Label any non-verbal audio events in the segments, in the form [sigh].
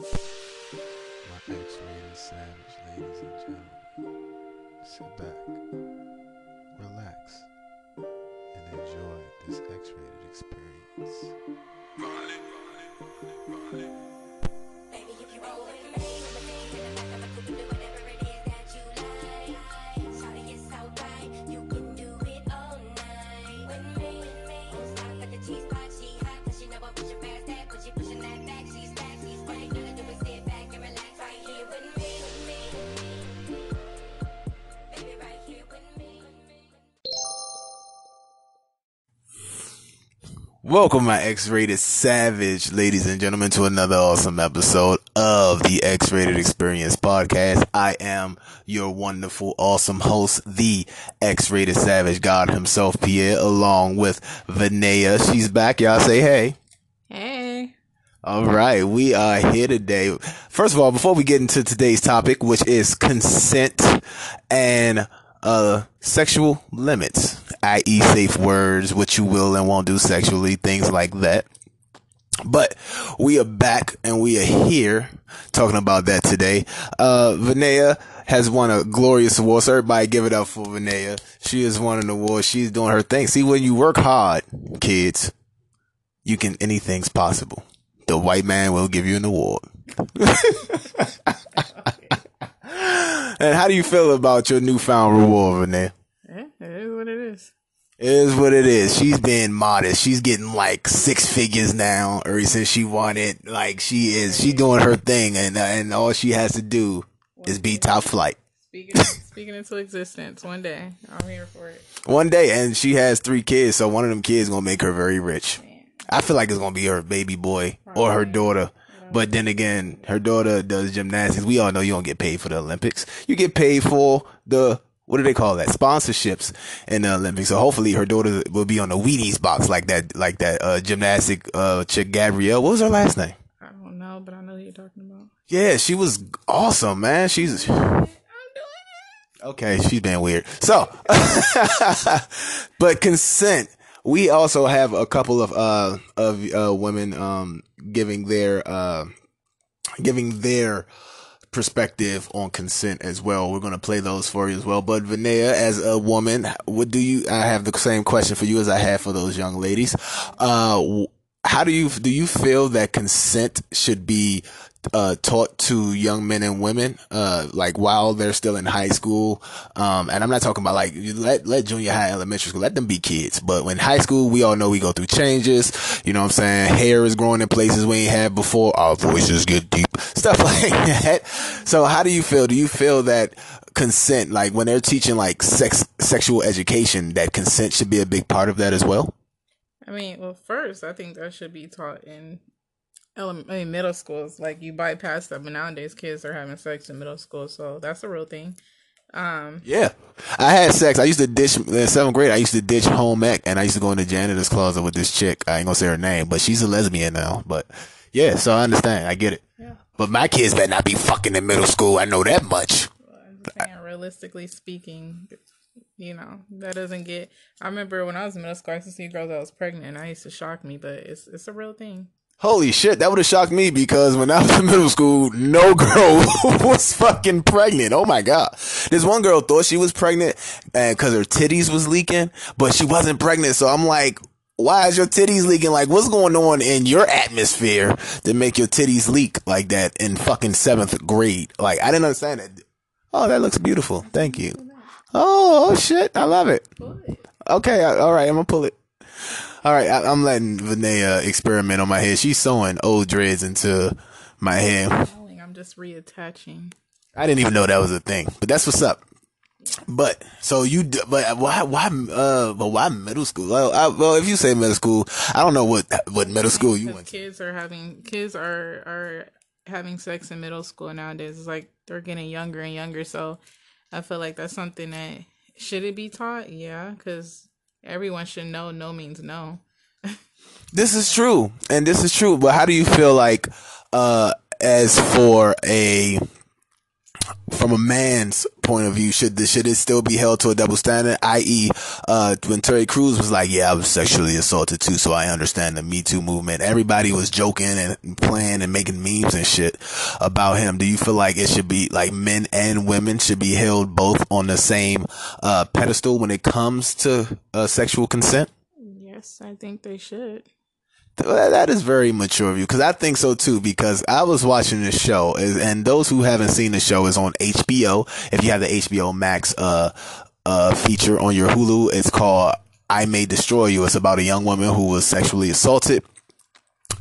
My X-rated savage, ladies and gentlemen. Sit back, relax, and enjoy this X-rated experience. Baby, if you roll with me, with me Welcome, my X-rated savage, ladies and gentlemen, to another awesome episode of the X-rated Experience podcast. I am your wonderful, awesome host, the X-rated savage God himself, Pierre, along with Vinaya. She's back. Y'all say hey. Hey. All right, we are here today. First of all, before we get into today's topic, which is consent and uh sexual limits, i.e., safe words, what you will and won't do sexually, things like that. But we are back and we are here talking about that today. Uh, Vinaya has won a glorious award. So everybody give it up for Vinaya. She has won an award. She's doing her thing. See, when you work hard, kids, you can, anything's possible. The white man will give you an award. [laughs] and how do you feel about your newfound reward, Vinaya? Yeah, it is what it is. It is what it is. She's being modest. She's getting like six figures now, or since she wanted. Like she is, she doing her thing, and uh, and all she has to do is be top flight Speaking [laughs] speaking into existence one day. I'm here for it. one day. And she has three kids, so one of them kids gonna make her very rich. I feel like it's gonna be her baby boy or her daughter. But then again, her daughter does gymnastics. We all know you don't get paid for the Olympics. You get paid for the what do they call that? Sponsorships in the Olympics. So hopefully her daughter will be on the Wheaties box like that, like that uh, gymnastic uh, chick Gabrielle. What was her last name? I don't know, but I know who you're talking about. Yeah, she was awesome, man. She's okay. She's been weird. So, [laughs] but consent. We also have a couple of uh of uh women um giving their uh giving their perspective on consent as well. We're gonna play those for you as well. But Vinaya, as a woman, what do you? I have the same question for you as I have for those young ladies. Uh, how do you do? You feel that consent should be uh, taught to young men and women, uh, like while they're still in high school. Um, and I'm not talking about like let let junior high, elementary school, let them be kids. But when high school, we all know we go through changes. You know what I'm saying? Hair is growing in places we ain't had before. Our voices get deep, [laughs] stuff like that. So how do you feel? Do you feel that consent, like when they're teaching like sex, sexual education, that consent should be a big part of that as well? I mean, well, first, I think that should be taught in element, I mean, middle schools. Like you bypass them, but nowadays kids are having sex in middle school, so that's a real thing. Um, Yeah, I had sex. I used to ditch in seventh grade. I used to ditch home ec, and I used to go in the janitor's closet with this chick. I ain't gonna say her name, but she's a lesbian now. But yeah, so I understand. I get it. yeah. But my kids better not be fucking in middle school. I know that much. I'm saying, realistically speaking, you know, that doesn't get. I remember when I was in middle school, I used to see girls that was pregnant, and I used to shock me, but it's it's a real thing. Holy shit, that would have shocked me because when I was in [laughs] middle school, no girl [laughs] was fucking pregnant. Oh my god. This one girl thought she was pregnant and cause her titties was leaking, but she wasn't pregnant. So I'm like, why is your titties leaking? Like, what's going on in your atmosphere to make your titties leak like that in fucking seventh grade? Like, I didn't understand it. Oh, that looks beautiful. Thank you. Oh, oh shit. I love it. Okay. All right. I'm gonna pull it. All right, I, I'm letting Vinaya experiment on my head. She's sewing old dreads into my hair. I'm just reattaching. I didn't even know that was a thing, but that's what's up. But so you, but why, why, uh, but why middle school? Well, I, well, if you say middle school, I don't know what what middle school you went to. kids are having kids are are having sex in middle school nowadays. It's like they're getting younger and younger. So I feel like that's something that should it be taught? Yeah, because everyone should know. No means no. [laughs] This is true, and this is true. But how do you feel like, uh, as for a from a man's point of view, should this should it still be held to a double standard? I.e., uh, when Terry Crews was like, "Yeah, I was sexually assaulted too," so I understand the Me Too movement. Everybody was joking and playing and making memes and shit about him. Do you feel like it should be like men and women should be held both on the same uh, pedestal when it comes to uh, sexual consent? Yes, I think they should. That is very mature of you because I think so too. Because I was watching this show, and those who haven't seen the show is on HBO. If you have the HBO Max uh uh feature on your Hulu, it's called "I May Destroy You." It's about a young woman who was sexually assaulted,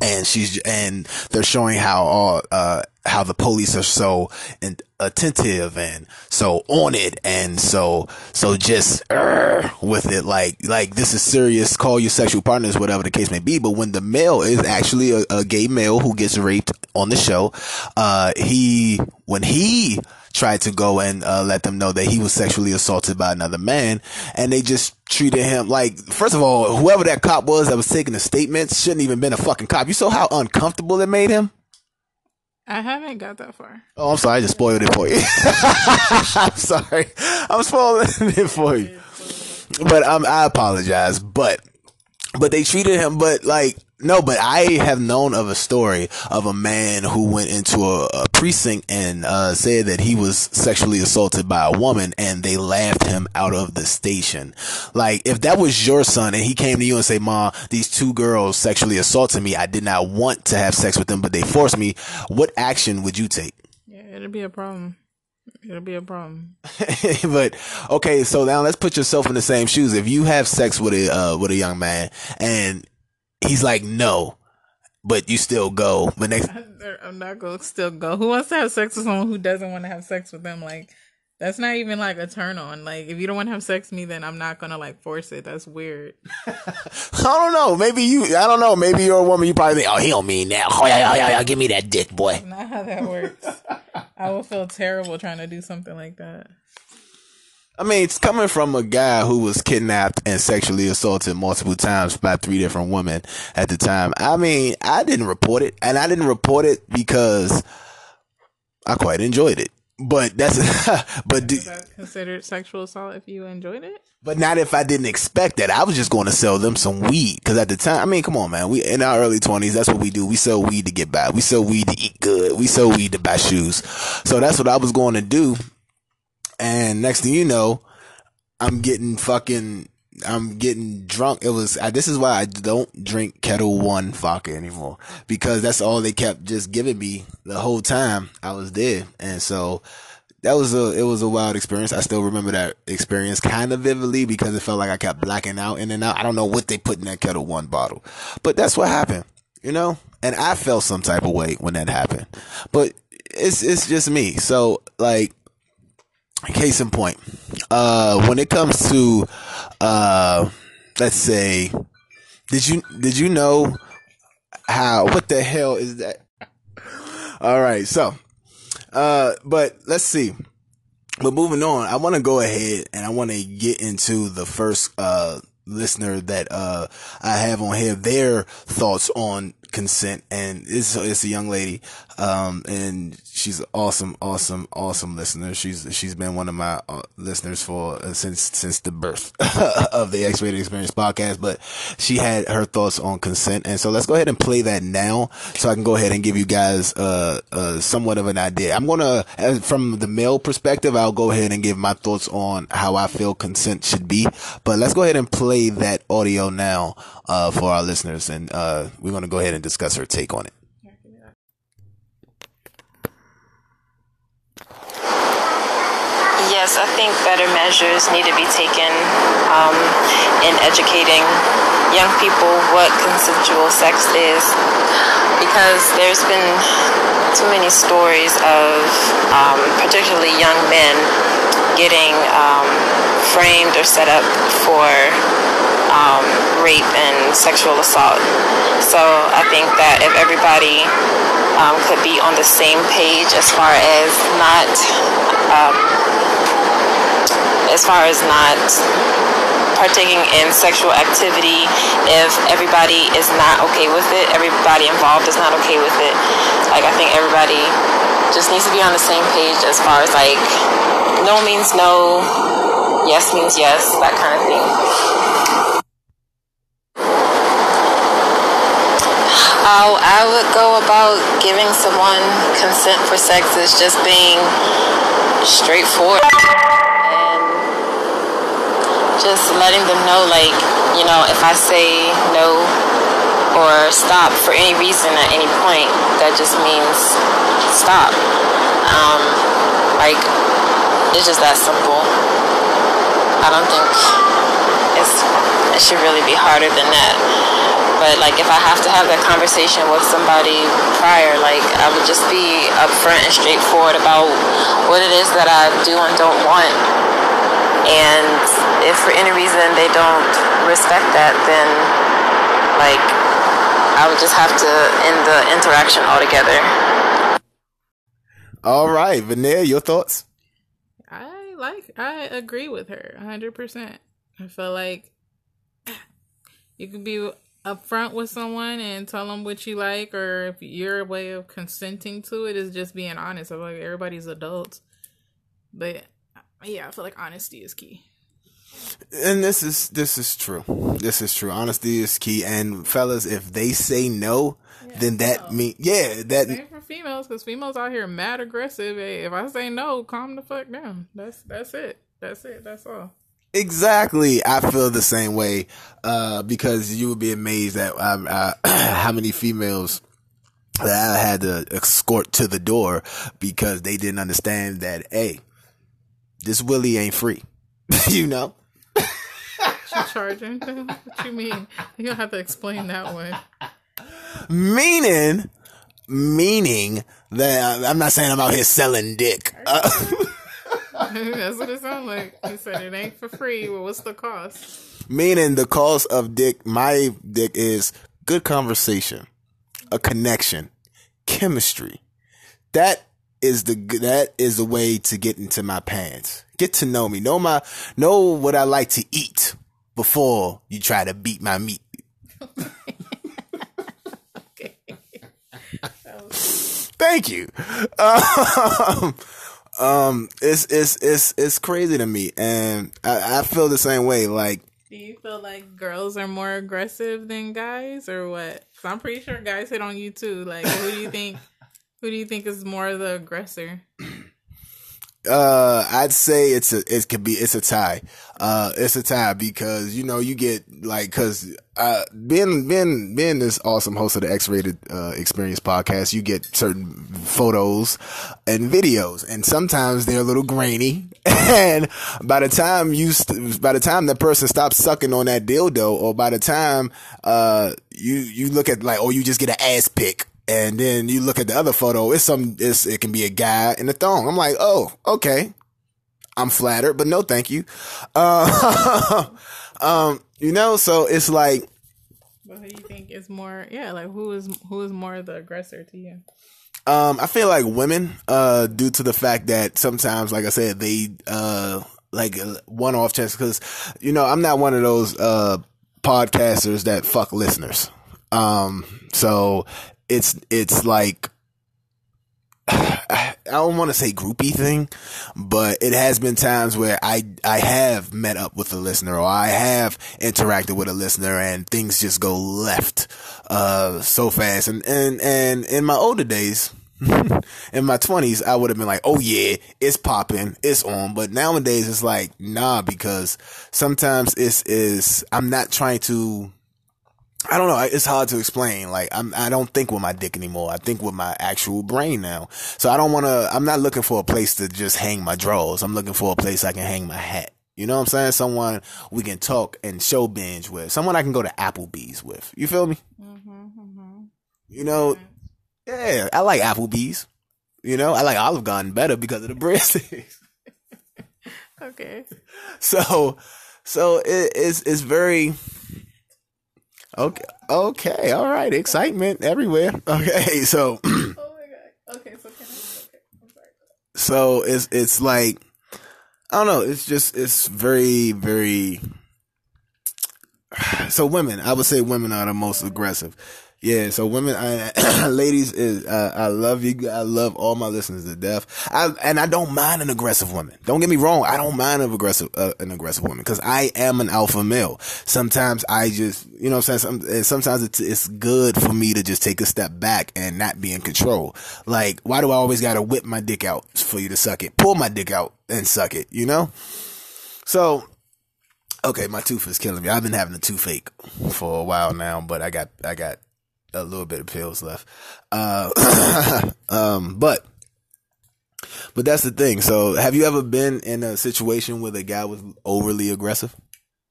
and she's and they're showing how all uh how the police are so in, attentive and so on it and so so just uh, with it. Like like this is serious call your sexual partners whatever the case may be. But when the male is actually a, a gay male who gets raped on the show uh he when he tried to go and uh, let them know that he was sexually assaulted by another man and they just treated him like first of all whoever that cop was that was taking the statements shouldn't even been a fucking cop you saw how uncomfortable it made him I haven't got that far. Oh, I'm sorry. I just spoiled it for you. [laughs] I'm sorry. I'm spoiling it for you. But um, I apologize. But but they treated him. But like no. But I have known of a story of a man who went into a, a precinct and uh, said that he was sexually assaulted by a woman, and they laughed him out of the station. Like if that was your son and he came to you and say, "Ma, these two girls sexually assaulted me. I did not want to have sex with them, but they forced me." What action would you take? Yeah, it'll be a problem. It'll be a problem. [laughs] but okay, so now let's put yourself in the same shoes. If you have sex with a uh, with a young man and he's like no, but you still go, but [laughs] next I'm not gonna still go. Who wants to have sex with someone who doesn't want to have sex with them? Like, that's not even like a turn on. Like, if you don't want to have sex with me, then I'm not gonna like force it. That's weird. [laughs] I don't know. Maybe you. I don't know. Maybe you're a woman. You probably think, oh, he don't mean that. Oh yeah, yeah, yeah, yeah. Give me that dick, boy. Not how that works. I would feel terrible trying to do something like that. I mean, it's coming from a guy who was kidnapped and sexually assaulted multiple times by three different women at the time. I mean, I didn't report it, and I didn't report it because I quite enjoyed it. But that's [laughs] but do, Is that considered sexual assault if you enjoyed it? But not if I didn't expect that. I was just going to sell them some weed because at the time, I mean, come on, man. We in our early twenties, that's what we do. We sell weed to get by. We sell weed to eat good. We sell weed to buy shoes. So that's what I was going to do. And next thing you know, I'm getting fucking. I'm getting drunk. It was. I, this is why I don't drink Ketel One vodka anymore because that's all they kept just giving me the whole time I was there. And so that was a it was a wild experience. I still remember that experience kind of vividly because it felt like I kept blacking out in and out. I don't know what they put in that Ketel One bottle, but that's what happened, you know. And I felt some type of way when that happened, but it's it's just me. So like, case in point, uh, when it comes to uh, let's say, did you did you know how what the hell is that? All right, so uh, but let's see. But moving on, I want to go ahead and I want to get into the first uh listener that uh I have on here their thoughts on consent and it's it's a young lady um and she's an awesome awesome awesome listener. She's she's been one of my uh, listeners for uh, since since the birth [laughs] of the X-rated experience podcast but she had her thoughts on consent. And so let's go ahead and play that now so I can go ahead and give you guys uh uh somewhat of an idea. I'm gonna from the male perspective I'll go ahead and give my thoughts on how I feel consent should be. But let's go ahead and play that audio now uh for our listeners. And uh we're gonna go ahead and discuss her take on it Yes, I think better measures need to be taken um, in educating young people what consensual sex is because there's been too many stories of um, particularly young men getting um, framed or set up for um, rape and sexual assault. So I think that if everybody um, could be on the same page as far as not um, as far as not partaking in sexual activity if everybody is not okay with it. Everybody involved is not okay with it. Like I think everybody just needs to be on the same page as far as like no means no, yes means yes, that kind of thing. How I would go about giving someone consent for sex is just being straightforward just letting them know, like, you know, if I say no or stop for any reason at any point, that just means stop. Um, like, it's just that simple. I don't think it's, it should really be harder than that. But like if I have to have that conversation with somebody prior, like I would just be upfront and straightforward about what it is that I do and don't want. And if for any reason they don't respect that, then like I would just have to end the interaction altogether. All right, Vanilla, your thoughts? I like I agree with her 100%. I feel like you can be upfront with someone and tell them what you like or if your way of consenting to it is just being honest. I feel like everybody's adults. But yeah, I feel like honesty is key. And this is this is true. This is true. Honesty is key. And fellas, if they say no, then that mean yeah that Same for females because females out here mad aggressive. Hey, if I say no, calm the fuck down. That's that's it. That's it. That's all. Exactly. I feel the same way uh, because you would be amazed at um, uh, [clears throat] how many females that I had to escort to the door because they didn't understand that, hey, this Willie ain't free. [laughs] you know? You charging? what you mean? You don't have to explain that one. Meaning, meaning that I'm not saying I'm out here selling dick. [laughs] Uh, That's what it sounds like. He said it ain't for free. Well, what's the cost? meaning the cost of dick, my dick is good conversation, a connection, chemistry. That is the that is the way to get into my pants. Get to know me. Know my know what I like to eat before you try to beat my meat. Thank you. Um, um, it's it's it's it's crazy to me, and I, I feel the same way. Like Do you feel like girls are more aggressive than guys, or what? 'Cause I'm pretty sure guys hit on you too. Like, who do you think? Who do you think is more the aggressor? [clears throat] Uh, I'd say it's a it could be it's a tie. Uh, it's a tie because you know you get like because uh being being being this awesome host of the X rated uh, experience podcast, you get certain photos and videos, and sometimes they're a little grainy. [laughs] And by the time you st- by the time that person stops sucking on that dildo, or by the time uh you you look at like oh you just get an ass pic and then you look at the other photo, it's some, it's, it can be a guy in a thong. I'm like, oh, okay. I'm flattered, but no, thank you. Uh, [laughs] um, you know, so it's like, But who do you think is more? Yeah, like who is who is more the aggressor to you? um, I feel like women, uh, due to the fact that sometimes, like I said, they, uh, like one off chance, cause, you know, I'm not one of those, uh, podcasters that fuck listeners. Um, so it's, it's like, [sighs] I don't want to say groupie thing, but it has been times where I I have met up with a listener or I have interacted with a listener and things just go left uh so fast. And and and in my older days [laughs] in my 20s I would have been like oh yeah it's popping it's on. But nowadays it's like nah because sometimes it's is I'm not trying to I don't know. It's hard to explain. Like I'm, I don't think with my dick anymore. I think with my actual brain now. So I don't want to. I'm not looking for a place to just hang my drawers. I'm looking for a place I can hang my hat. You know what I'm saying? Someone we can talk and show binge with. Someone I can go to Applebee's with. You feel me? Mm-hmm. You know, yeah. I like Applebee's. You know, I like Olive Garden better because of the breadsticks. [laughs] Okay. So, so it, it's it's very okay. Okay, all right. Excitement everywhere. [laughs] Okay, so [clears throat] Oh my god. Okay, so can I? Okay, I'm sorry. so it's it's like I don't know. It's just it's very very [sighs] so women, I would say women are the most aggressive. Yeah, so women, I, [clears throat] ladies, is uh, I love you. I love all my listeners to death. I and I don't mind an aggressive woman. Don't get me wrong. I don't mind an aggressive uh, an aggressive woman because I am an alpha male. Sometimes I just, you know, what I'm saying. Some, sometimes it's it's good for me to just take a step back and not be in control. Like, why do I always gotta whip my dick out for you to suck it? Pull my dick out and suck it. You know. So Okay, my tooth is killing me. I've been having a toothache for a while now, but I got I got a little bit of pills left. Uh, [coughs] um, but but that's the thing. So, have you ever been in a situation where the guy was overly aggressive?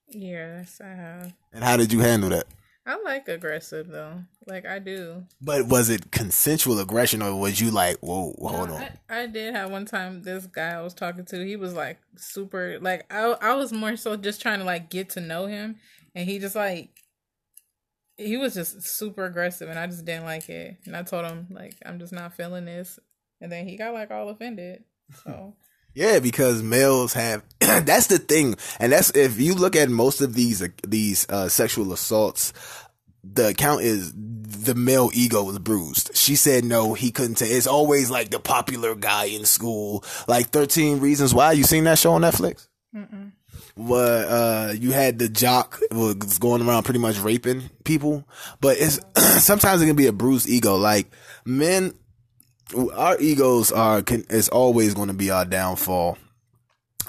Yes, I have. And how did you handle that? I like aggressive though. Like I do. But was it consensual aggression, or was you like, "Whoa, hold No, on"? I, I did have one time this guy I was talking to, he was like super like I I was more so just trying to like get to know him and he just like he was just super aggressive and I just didn't like it. And I told him like I'm just not feeling this. And then he got like all offended. So [laughs] Yeah, because males have [clears throat] that's the thing, and that's if you look at most of these these uh, sexual assaults, the account is the male ego was bruised. She said no, he couldn't take. It's always like the popular guy in school, like Thirteen Reasons Why. You seen that show on Netflix? What uh, you had the jock was going around pretty much raping people, but it's [clears throat] sometimes it can be a bruised ego. Like men our egos are can, is always going to be our downfall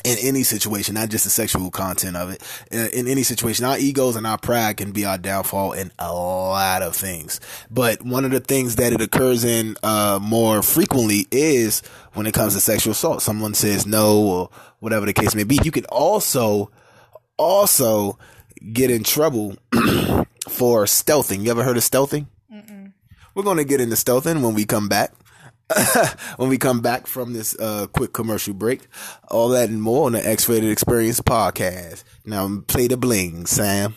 in any situation, not just the sexual content of it. Uh, In any situation, our egos and our pride can be our downfall in a lot of things. But one of the things that it occurs in uh, more frequently is when it comes to sexual assault. Someone says no or whatever the case may be. You can also also get in trouble [clears throat] for stealthing. You ever heard of stealthing? We're going to get into stealthing when we come back. [laughs] when we come back from this uh, quick commercial break. All that and more on the X Rated Experience podcast. Now play the bling, Sam.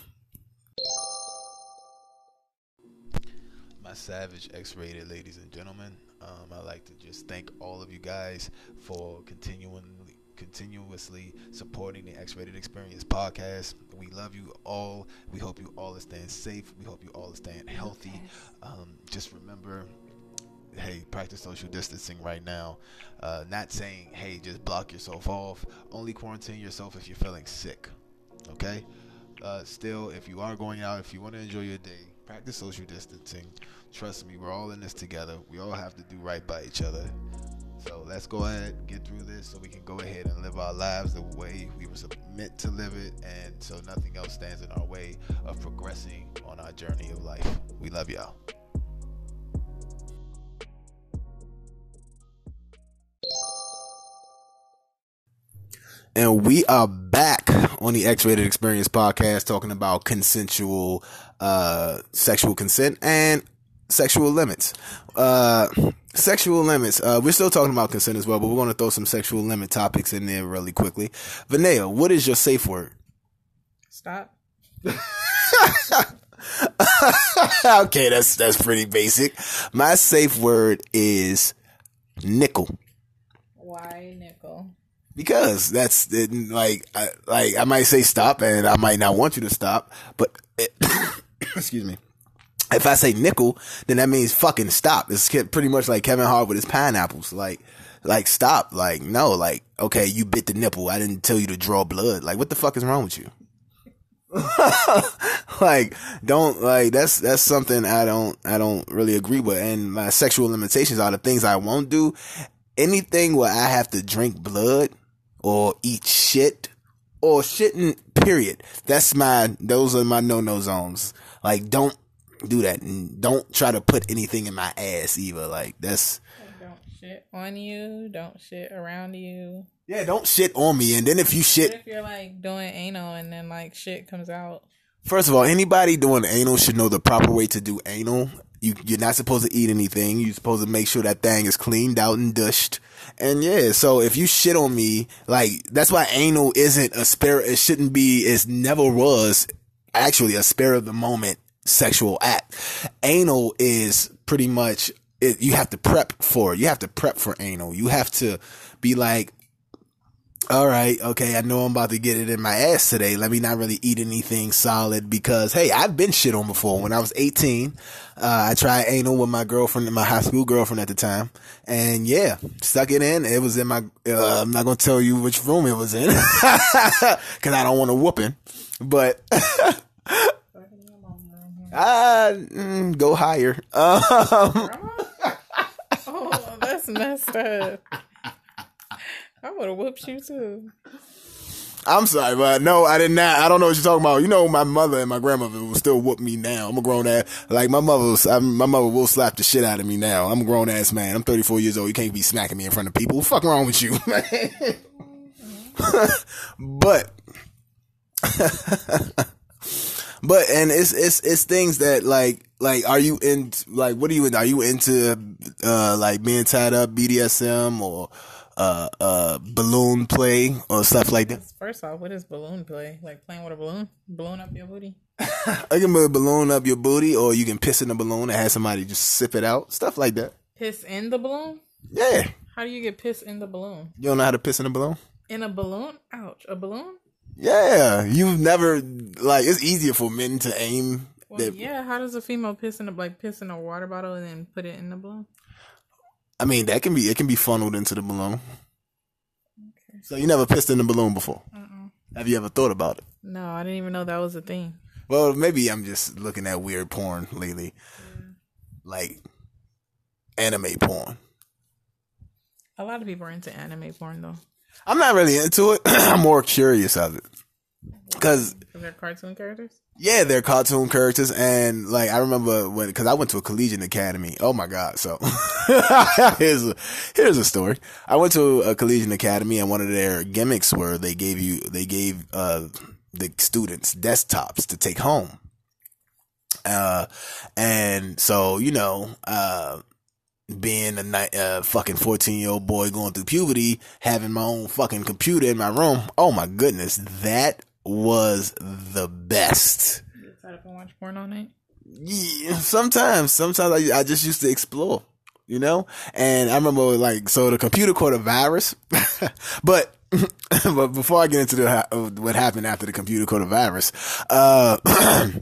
My savage X rated ladies and gentlemen. Um, I'd like to just thank all of you guys for continuing continuously supporting the X-Rated Experience podcast. We love you all. We hope you all are staying safe. We hope you all are staying healthy. Um, just remember, hey, practice social distancing right now. Uh, not saying, hey, just block yourself off. Only quarantine yourself if you're feeling sick. Okay? Uh, still, if you are going out, if you want to enjoy your day, practice social distancing. Trust me, we're all in this together. We all have to do right by each other. So let's go ahead get through this so we can go ahead and live our lives the way we were meant to live it, and so nothing else stands in our way of progressing on our journey of life. We love y'all. And we are back on the X Rated Experience podcast talking about consensual uh, sexual consent and sexual limits. Uh, sexual limits. Uh, we're still talking about consent as well, but we're going to throw some sexual limit topics in there really quickly. Vanessa, what is your safe word? stop. [laughs] okay, that's that's pretty basic. My safe word is nickel. Why nickel? Because that's it, like I, like I might say stop and I might not want you to stop, but it, [coughs] excuse me. If I say nickel, then that means fucking stop. It's pretty much like Kevin Hart with his pineapples. Like, like stop. Like no. Like okay, you bit the nipple. I didn't tell you to draw blood. Like what the fuck is wrong with you? [laughs] like don't like that's that's something I don't I don't really agree with. And my sexual limitations are the things I won't do. Anything where I have to drink blood or eat shit or shitting period. That's my those are my no no zones. Like don't do that and don't try to put anything in my ass either. Like that's Don't shit on you. Don't shit around you. yeah, don't shit on me. And then if you What shit if you're like doing anal and then like shit comes out? First of all, anybody doing anal should know the proper way to do anal. You, you're not supposed to eat anything. You're supposed to make sure that thing is cleaned out and dushed. And yeah, so if you shit on me, like, that's why anal isn't a spare, it shouldn't be, it never was actually a spare of the moment sexual act. Anal is pretty much, it, you have to prep for it. You have to prep for anal. You have to be like, all right, okay, I know I'm about to get it in my ass today. Let me not really eat anything solid because, hey, I've been shit on before. When I was 18, uh, I tried anal with my girlfriend, my high school girlfriend at the time. And yeah, stuck it in. It was in my, uh, I'm not to tell you which room it was in [laughs] because I don't want a whooping. But, [laughs] ah, mm, go higher. [laughs] Um, Oh, that's messed up. I would have whooped you too. I'm sorry, but no, I did not. I don't know what you're talking about. You know, my mother and my grandmother will still whoop me now. I'm a grown ass. Like my mother, was, I'm, my mother will slap the shit out of me now. I'm a grown ass man. I'm 34 years old. You can't be smacking me in front of people. What the fuck wrong with you, [laughs] man? [laughs] but, [laughs] but and it's it's it's things that like like are you in like what are you in? Are you into uh like being tied up BDSM or uh uh balloon play or stuff like that? First off, what is balloon play? Like playing with a balloon? Balloon up your booty? [laughs] You can put a balloon up your booty, or you can piss in the balloon and have somebody just sip it out. Stuff like that. Piss in the balloon? Yeah. How do you get piss in the balloon? You don't know how to piss in a balloon? In a balloon? Ouch. A balloon? Yeah. You've never, like, it's easier for men to aim. Well, yeah. How does a female piss in a like piss in a water bottle and then put it in the balloon? I mean, that can be, it can be funneled into the balloon. Okay. So you never pissed in the balloon before? Have you ever thought about it? No, I didn't even know that was a thing. Well, maybe I'm just looking at weird porn lately. Like, anime porn. A lot of people are into anime porn though. I'm not really into it. [clears throat] I'm more curious of it. Cause Because they're cartoon characters. Yeah, they're cartoon characters, and like I remember when because I went to a collegiate academy. Oh my god! So [laughs] here's a, here's a story. I went to a collegiate academy, and one of their gimmicks were they gave you they gave uh the students desktops to take home. Uh, and so you know, uh, being a uh, fucking 14 year old boy going through puberty, having my own fucking computer in my room. Oh my goodness, that was the best. You decide up and watch porn all night. Yeah, sometimes, sometimes I, I just used to explore, you know? And I remember like, so the computer caught a virus, [laughs] but, [laughs] but before I get into the, what happened after the computer caught a virus, uh, [clears throat]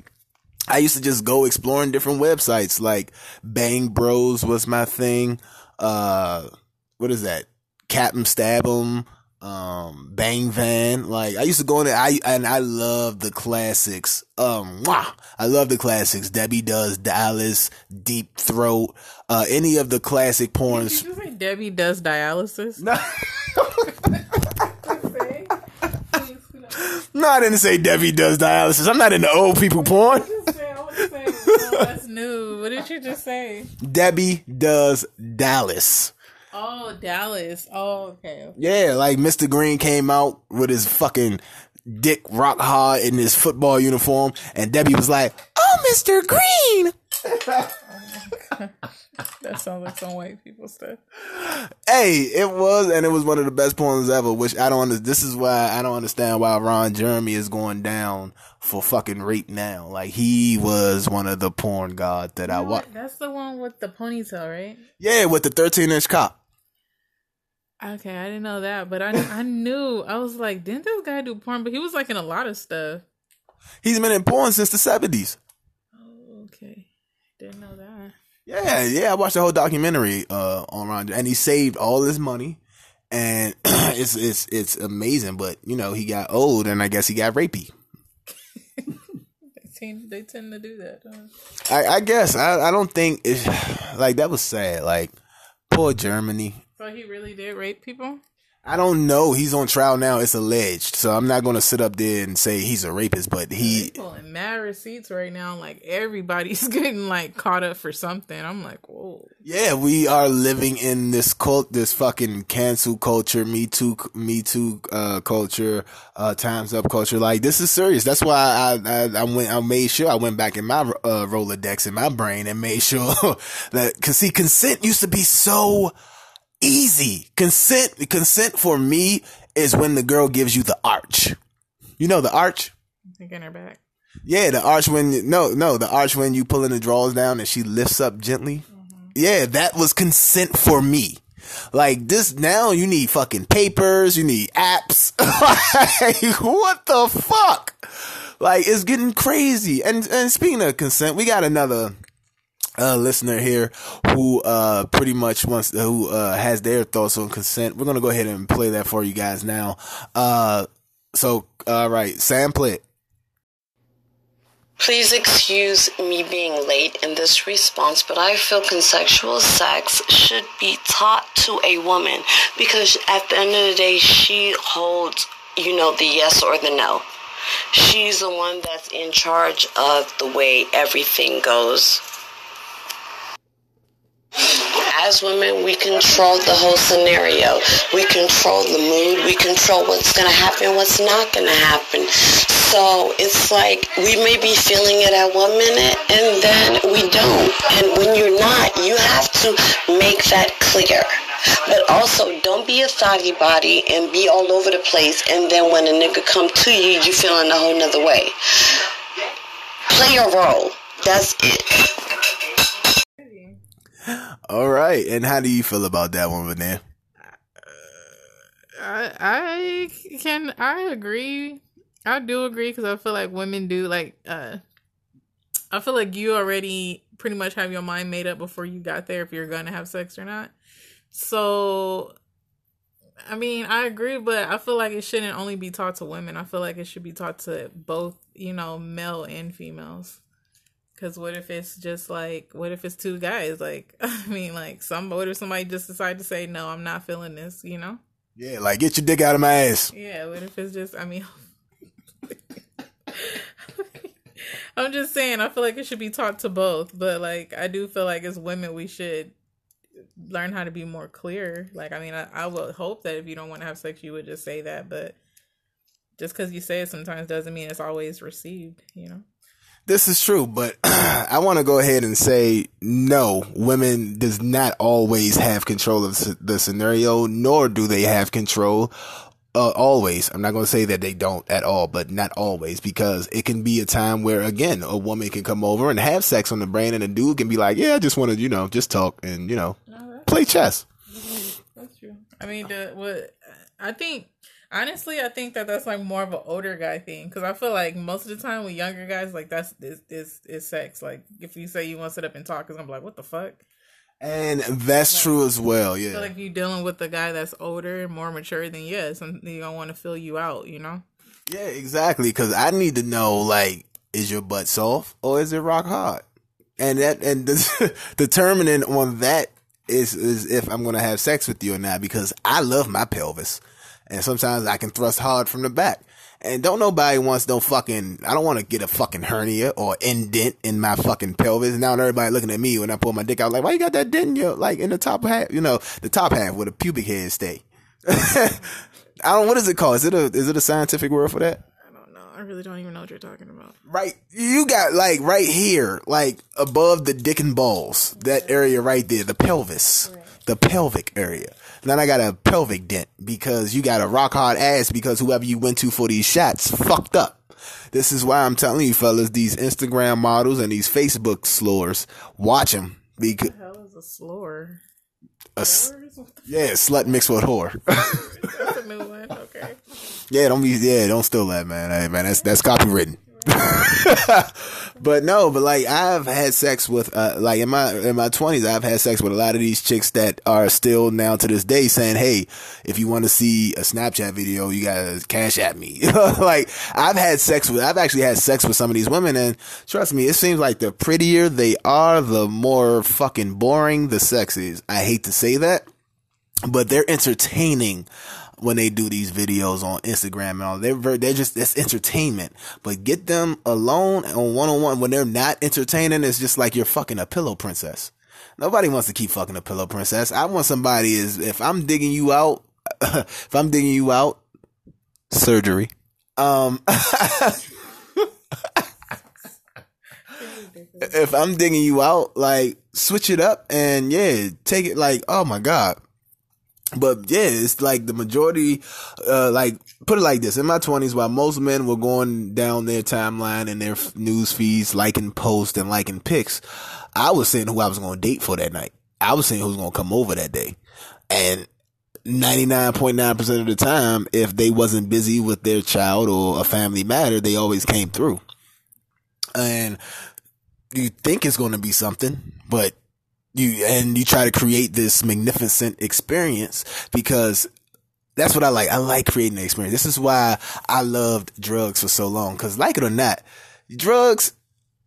I used to just go exploring different websites like Bang Bros was my thing. Uh, what is that? Captain Stabbin, um, Bang Van. Like I used to go in there. I and I love the classics. Um, mwah! I love the classics. Debbie does Dallas, Deep Throat, uh, any of the classic porns. Did you say Debbie does dialysis? No, [laughs] no, I didn't say Debbie does dialysis. I'm not into old people porn. That's new. What did you just say? Debbie does Dallas. Oh, Dallas. Oh, okay. Yeah, like Mr. Green came out with his fucking dick rock hard in his football uniform, and Debbie was like, "Oh, Mr. Green." [laughs] That sounds like some white people stuff. Hey, it was, and it was one of the best poems ever. Which I don't. Under, this is why I don't understand why Ron Jeremy is going down for fucking rape now. Like he was one of the porn gods that I watched. That's the one with the ponytail, right? Yeah, with the 13 inch cop. Okay, I didn't know that, but I I knew I was like, didn't this guy do porn? But he was like in a lot of stuff. He's been in porn since the 70s. Oh, okay, didn't know that. Yeah, yeah. I watched the whole documentary uh, on Ron, and he saved all his money, and [clears throat] it's it's it's amazing. But you know, he got old, and I guess he got rapey. [laughs] They tend, they tend to do that. I, I guess I I don't think it's [sighs] like that was sad. Like poor Jeremy. So he really did rape people. I don't know. He's on trial now. It's alleged, so I'm not going to sit up there and say he's a rapist. But he, Pulling mad receipts right now. Like everybody's [laughs] getting like caught up for something. I'm like, whoa. yeah, we are living in this cult, this fucking cancel culture, Me Too, Me Too uh, culture, uh, Times Up culture. Like this is serious. That's why I, I, I went, I made sure I went back in my uh, Rolodex in my brain and made sure [laughs] that, cause see, consent used to be so easy. Consent, consent for me is when the girl gives you the arch. You know the arch. Thinking her back. Yeah, the arch when no, no, the arch when you pulling the drawers down and she lifts up gently. Mm-hmm. Yeah, that was consent for me. Like this now you need fucking papers, you need apps. [laughs] like, what the fuck? Like it's getting crazy. And and speaking of consent, we got another uh, listener here who uh pretty much wants who uh has their thoughts on consent. We're gonna go ahead and play that for you guys now. Uh so all right, it. Please excuse me being late in this response, but I feel consensual sex should be taught to a woman because at the end of the day, she holds, you know, the yes or the no. She's the one that's in charge of the way everything goes. As women, we control the whole scenario. We control the mood. We control what's going to happen, what's not going to happen. So it's like we may be feeling it at one minute and then we don't. And when you're not, you have to make that clear. But also, don't be a soggy body and be all over the place. And then when a nigga come to you, you feeling a whole nother way. Play your role. That's it. All right, and how do you feel about that one, Vanessa? I I can I agree. I do agree because I feel like women do like uh I feel like you already pretty much have your mind made up before you got there if you're gonna have sex or not. So I mean, I agree, but I feel like it shouldn't only be taught to women. I feel like it should be taught to both, you know, male and females. Cause what if it's just like, what if it's two guys? Like, [laughs] I mean, like, some, what if somebody just decide to say, no, I'm not feeling this, you know? Yeah, like get your dick out of my ass. Yeah, what if it's just, I mean, [laughs] I'm just saying, I feel like it should be taught to both, but like, I do feel like as women, we should learn how to be more clear. Like, I mean, I, I would hope that if you don't want to have sex, you would just say that, but just because you say it sometimes doesn't mean it's always received, you know? This is true, but [clears throat] I want to go ahead and say no. Women does not always have control of the scenario, nor do they have control. Uh, always. I'm not going to say that they don't at all, but not always because it can be a time where again, a woman can come over and have sex on the brain and a dude can be like, yeah, I just want to, you know, just talk and, you know, play chess. That's true. I mean, the what I think honestly, I think that that's like more of an older guy thing because I feel like most of the time with younger guys, like that's this is is sex. Like if you say you want to sit up and talk, cause I'm like, what the fuck? And that's true as well. Yeah. like you're dealing with a guy that's older and more mature than you, something you don't want to fill you out, you know? Yeah, exactly. Cause I need to know, like, is your butt soft or is it rock hard? And that, and the, [laughs] determining on that is, is if I'm going to have sex with you or not because I love my pelvis. And sometimes I can thrust hard from the back. And don't nobody wants no fucking, I don't want to get a fucking hernia or indent in my fucking pelvis. Now everybody looking at me when I pull my dick out, like, why you got that dent in your, like, in the top half, you know, the top half where the pubic hairs stay. [laughs] I don't, what is it called? Is it a, is it a scientific word for that? I don't know. I really don't even know what you're talking about. Right, you got like right here, like above the dick and balls, that area right there, the pelvis, the pelvic area. Then I got a pelvic dent because you got a rock hard ass because whoever you went to for these shots fucked up. This is why I'm telling you fellas, these Instagram models and these Facebook slurs, watch them because The hell is a slur? a? Yeah, slut mixed with whore. [laughs] That's a new one. Okay. Yeah, don't be yeah, don't steal that, man. Hey, man, that's that's copywritten. [laughs] but no, but like I've had sex with uh like in my in my twenties, I've had sex with a lot of these chicks that are still now to this day saying, "Hey, if you want to see a Snapchat video, you gotta cash at me." [laughs] like I've had sex with, I've actually had sex with some of these women, and trust me, it seems like the prettier they are, the more fucking boring the sex is. I hate to say that, but they're entertaining when they do these videos on Instagram and all. They're very, they're just it's entertainment. But get them alone on one on one when they're not entertaining. It's just like you're fucking a pillow princess. Nobody wants to keep fucking a pillow princess. I want somebody is if I'm digging you out, [laughs] if I'm digging you out, surgery. Um, [laughs] if I'm digging you out, like switch it up and yeah, take it like, oh my God. But yeah, it's like the majority, uh, like put it like this: in my twenties, while most men were going down their timeline and their news feeds, liking posts and liking pics, I was saying who I was going to date for that night. I was saying who's going to come over that day. And 99.9% of the time, if they wasn't busy with their child or a family matter, they always came through. And you think it's going to be something, but you, and you try to create this magnificent experience because that's what I like. I like creating the experience. This is why I loved drugs for so long. Cause like it or not, drugs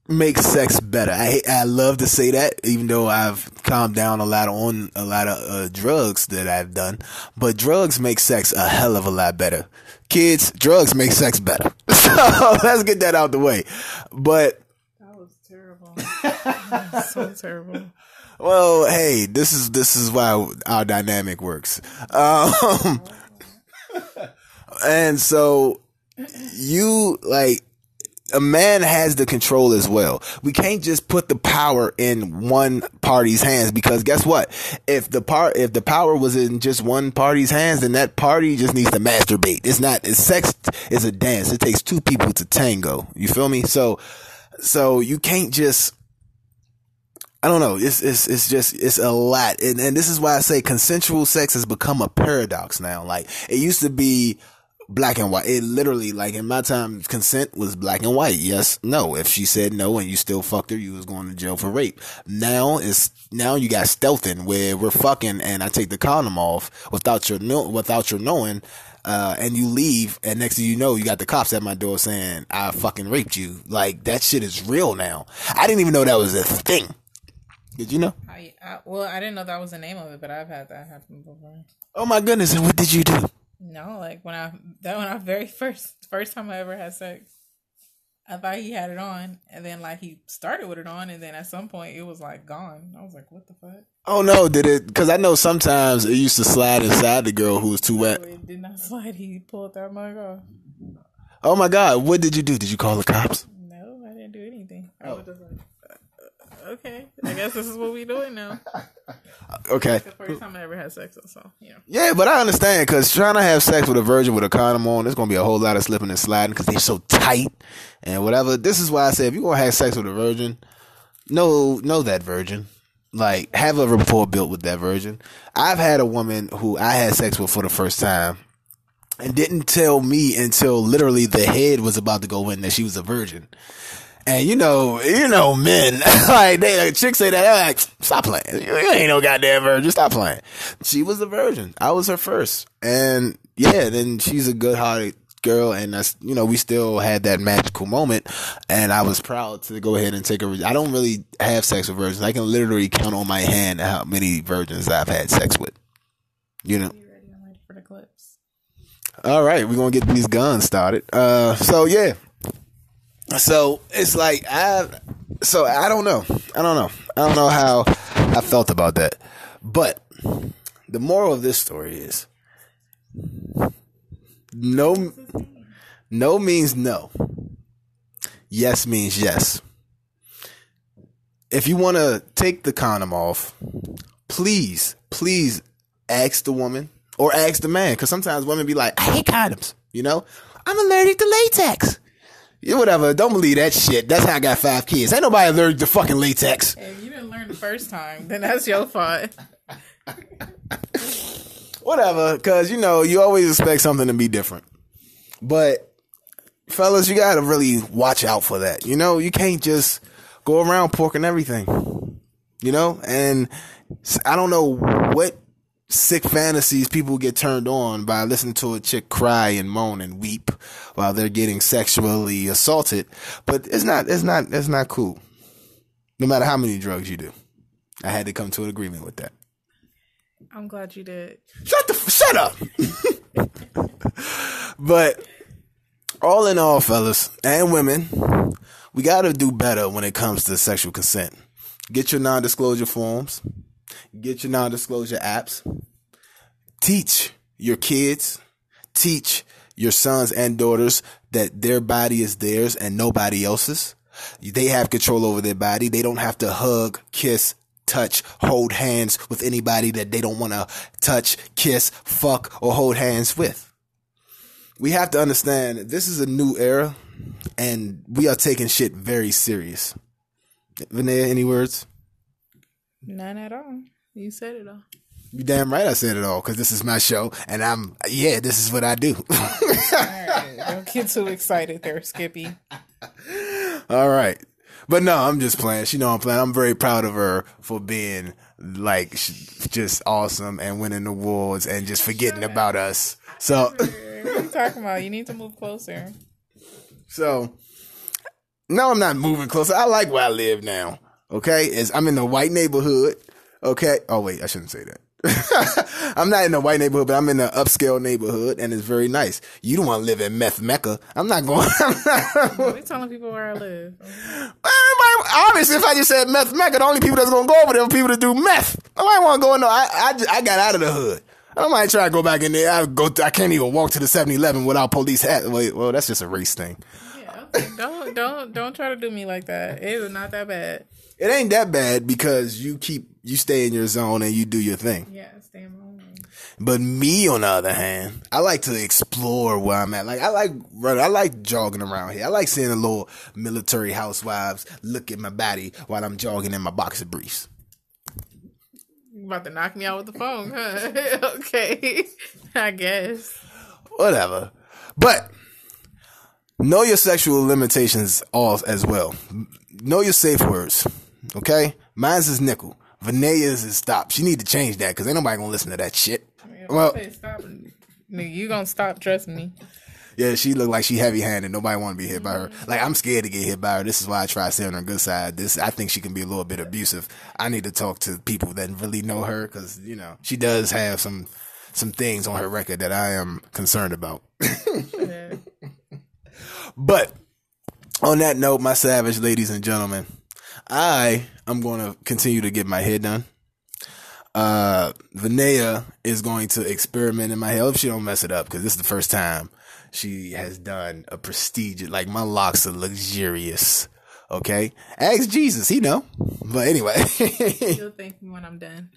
make sex better. I I love to say that, even though I've calmed down a lot on a lot of uh, drugs that I've done. But drugs make sex a hell of a lot better. Kids, drugs make sex better. [laughs] So let's get that out the way. But That was terrible. [laughs] That was so terrible. Well, hey, this is this is why our dynamic works. Um, and so you like a man has the control as well. We can't just put the power in one party's hands because guess what? If the part if the power was in just one party's hands, then that party just needs to masturbate. It's not it's sex is a dance. It takes two people to tango. You feel me? So so you can't just I don't know. It's it's it's just it's a lot, and and this is why I say consensual sex has become a paradox now. Like it used to be black and white. It literally, like in my time, consent was black and white. Yes, no. If she said no and you still fucked her, you was going to jail for rape. Now it's now you got stealthing where we're fucking and I take the condom off without your know without your knowing. Uh, and you leave, and next thing you know, you got the cops at my door saying, I fucking raped you. Like, that shit is real now. I didn't even know that was a thing. Did you know? I, I well, I didn't know that was the name of it, but I've had that happen before. Oh my goodness! And what did you do? No, like when I that when I very first first time I ever had sex, I thought he had it on, and then like he started with it on, and then at some point it was like gone. I was like, what the fuck? Oh no! Did it? Because I know sometimes it used to slide inside the girl who was too wet. It did not [laughs] slide. He pulled that mug off. Oh my god! What did you do? Did you call the cops? No, I didn't do anything. I oh. was just like, okay, I guess this is what we doing now. [laughs] Okay. The first time I ever had sex, so know. Yeah, but I understand because trying to have sex with a virgin with a condom on, there's gonna be a whole lot of slipping and sliding because they're so tight and whatever. This is why I say if you're gonna have sex with a virgin, know know that virgin. Like have a rapport built with that virgin. I've had a woman who I had sex with for the first time and didn't tell me until literally the head was about to go in that she was a virgin. And you know, you know, men [laughs] like they like, chicks say that they're like, stop playing. You ain't no goddamn virgin. Stop playing. She was a virgin. I was her first, and yeah, then she's a good-hearted girl, and that's you know we still had that magical moment, and I was proud to go ahead and take her. I don't really have sex with virgins. I can literally count on my hand how many virgins I've had sex with. You know. You ready? I'm ready for the clips. All right, we're gonna get these guns started. Uh, so yeah, so it's like I, so I don't know, I don't know, I don't know how I felt about that, but the moral of this story is no, no means no. Yes means yes. If you want to take the condom off, please, please ask the woman or ask the man. Cause sometimes women be like, I hate condoms. You know, I'm allergic to latex. Yeah, whatever. Don't believe that shit. That's how I got five kids. Ain't nobody allergic to fucking latex. If you didn't learn the first time, then that's your fault. Whatever. Cause you know, you always expect something to be different. But fellas, you gotta really watch out for that. You know, you can't just go around porking everything. You know, and I don't know what sick fantasies people get turned on by listening to a chick cry and moan and weep while they're getting sexually assaulted. But it's not, it's not, it's not cool. No matter how many drugs you do. I had to come to an agreement with that. I'm glad you did. Shut the, f- shut up. [laughs] but all in all, fellas and women, we got to do better when it comes to sexual consent. Get your non-disclosure forms. Get your non-disclosure apps. Teach your kids. Teach your sons and daughters that their body is theirs and nobody else's. They have control over their body. They don't have to hug, kiss, touch, hold hands with anybody that they don't want to touch, kiss, fuck, or hold hands with. We have to understand this is a new era and we are taking shit very serious. Vinaya, any words? None at all. You said it all. You damn right I said it all because this is my show and I'm yeah, this is what I do. [laughs] Alright, Don't get too excited there, Skippy. all right. But no, I'm just playing. She know I'm playing. I'm very proud of her for being like just awesome and winning awards and just forgetting about us. So What are you talking about? You need to move closer. So no, I'm not moving closer. I like where I live now. Okay, is I'm in the white neighborhood. Okay. Oh wait, I shouldn't say that. [laughs] I'm not in the white neighborhood, but I'm in the upscale neighborhood, and it's very nice. You don't want to live in meth mecca. I'm not going. [laughs] I'm not, We telling people where I live. Everybody, obviously, if I just said meth mecca, the only people that's gonna go over there are people that do meth. Nobody want to go in there. I, I, just- I got out of the hood. I don't might try to go back in there. I go. I can't even walk to the 7-Eleven without police hat. Wait, well, that's just a race thing. Yeah, okay. Don't don't don't try to do me like that. It is not that bad. It ain't that bad because you keep you stay in your zone and you do your thing. Yeah, stay in my lane. But me, on the other hand, I like to explore where I'm at. Like I like running. I like jogging around here. I like seeing the little military housewives look at my body while I'm jogging in my boxer briefs. You about to knock me out with the phone, huh? [laughs] okay, [laughs] I guess. Whatever. But know your sexual limitations all as well. Know your safe words. Okay? Mine's is nickel. Vanea's is stop. She need to change that because ain't nobody gonna listen to that shit. Well, stop. Nigga, you gonna stop trusting me? yeah, she look like she heavy handed. Nobody want to be hit by her. Like I'm scared to get hit by her. This is why I try to stay on her good side. This I think she can be a little bit abusive. I need to talk to people that really know her because you know she does have some some things on her record that I am concerned about. [laughs] Yeah. But on that note, my savage ladies and gentlemen, I am going to continue to get my hair done. Uh, Vanea is going to experiment in my hair. If she don't mess it up, because this is the first time she has done a prestigious. Like my locks are luxurious. Okay, ask Jesus, he know. But anyway, You'll thank me when I'm done.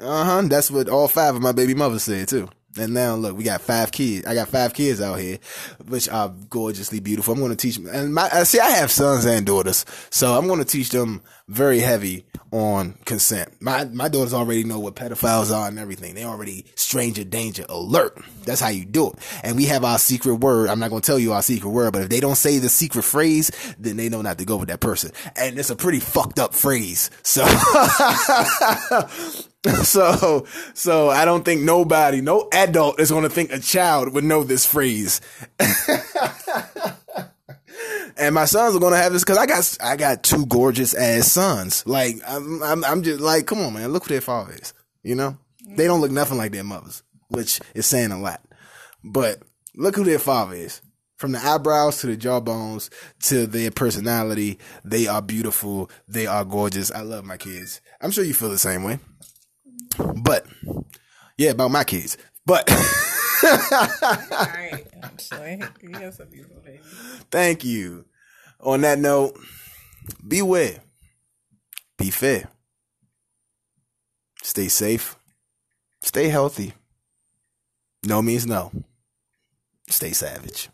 uh huh. That's what all five of my baby mothers said too. And now look, we got five kids. I got five kids out here, which are gorgeously beautiful. I'm going to teach them. And my, I see, I have sons and daughters, so I'm going to teach them very heavy on consent. My, my daughters already know what pedophiles are and everything. They already stranger danger alert. That's how you do it. And we have our secret word. I'm not going to tell you our secret word, but if they don't say the secret phrase, then they know not to go with that person. And it's a pretty fucked up phrase. So, [laughs] [laughs] so, so I don't think nobody, no adult is going to think a child would know this phrase. [laughs] and my sons are going to have this because I got, I got two gorgeous ass sons. Like, I'm, I'm, I'm just like, come on, man, look who their father is. You know, they don't look nothing like their mothers, which is saying a lot. But look who their father is. From the eyebrows to the jawbones to their personality, they are beautiful. They are gorgeous. I love my kids. I'm sure you feel the same way. But yeah, about my kids. But Alright. I'm sorry. You have some beautiful baby. [laughs] thank you. On that note, beware. Be fair. Stay safe. Stay healthy. No means no. Stay savage.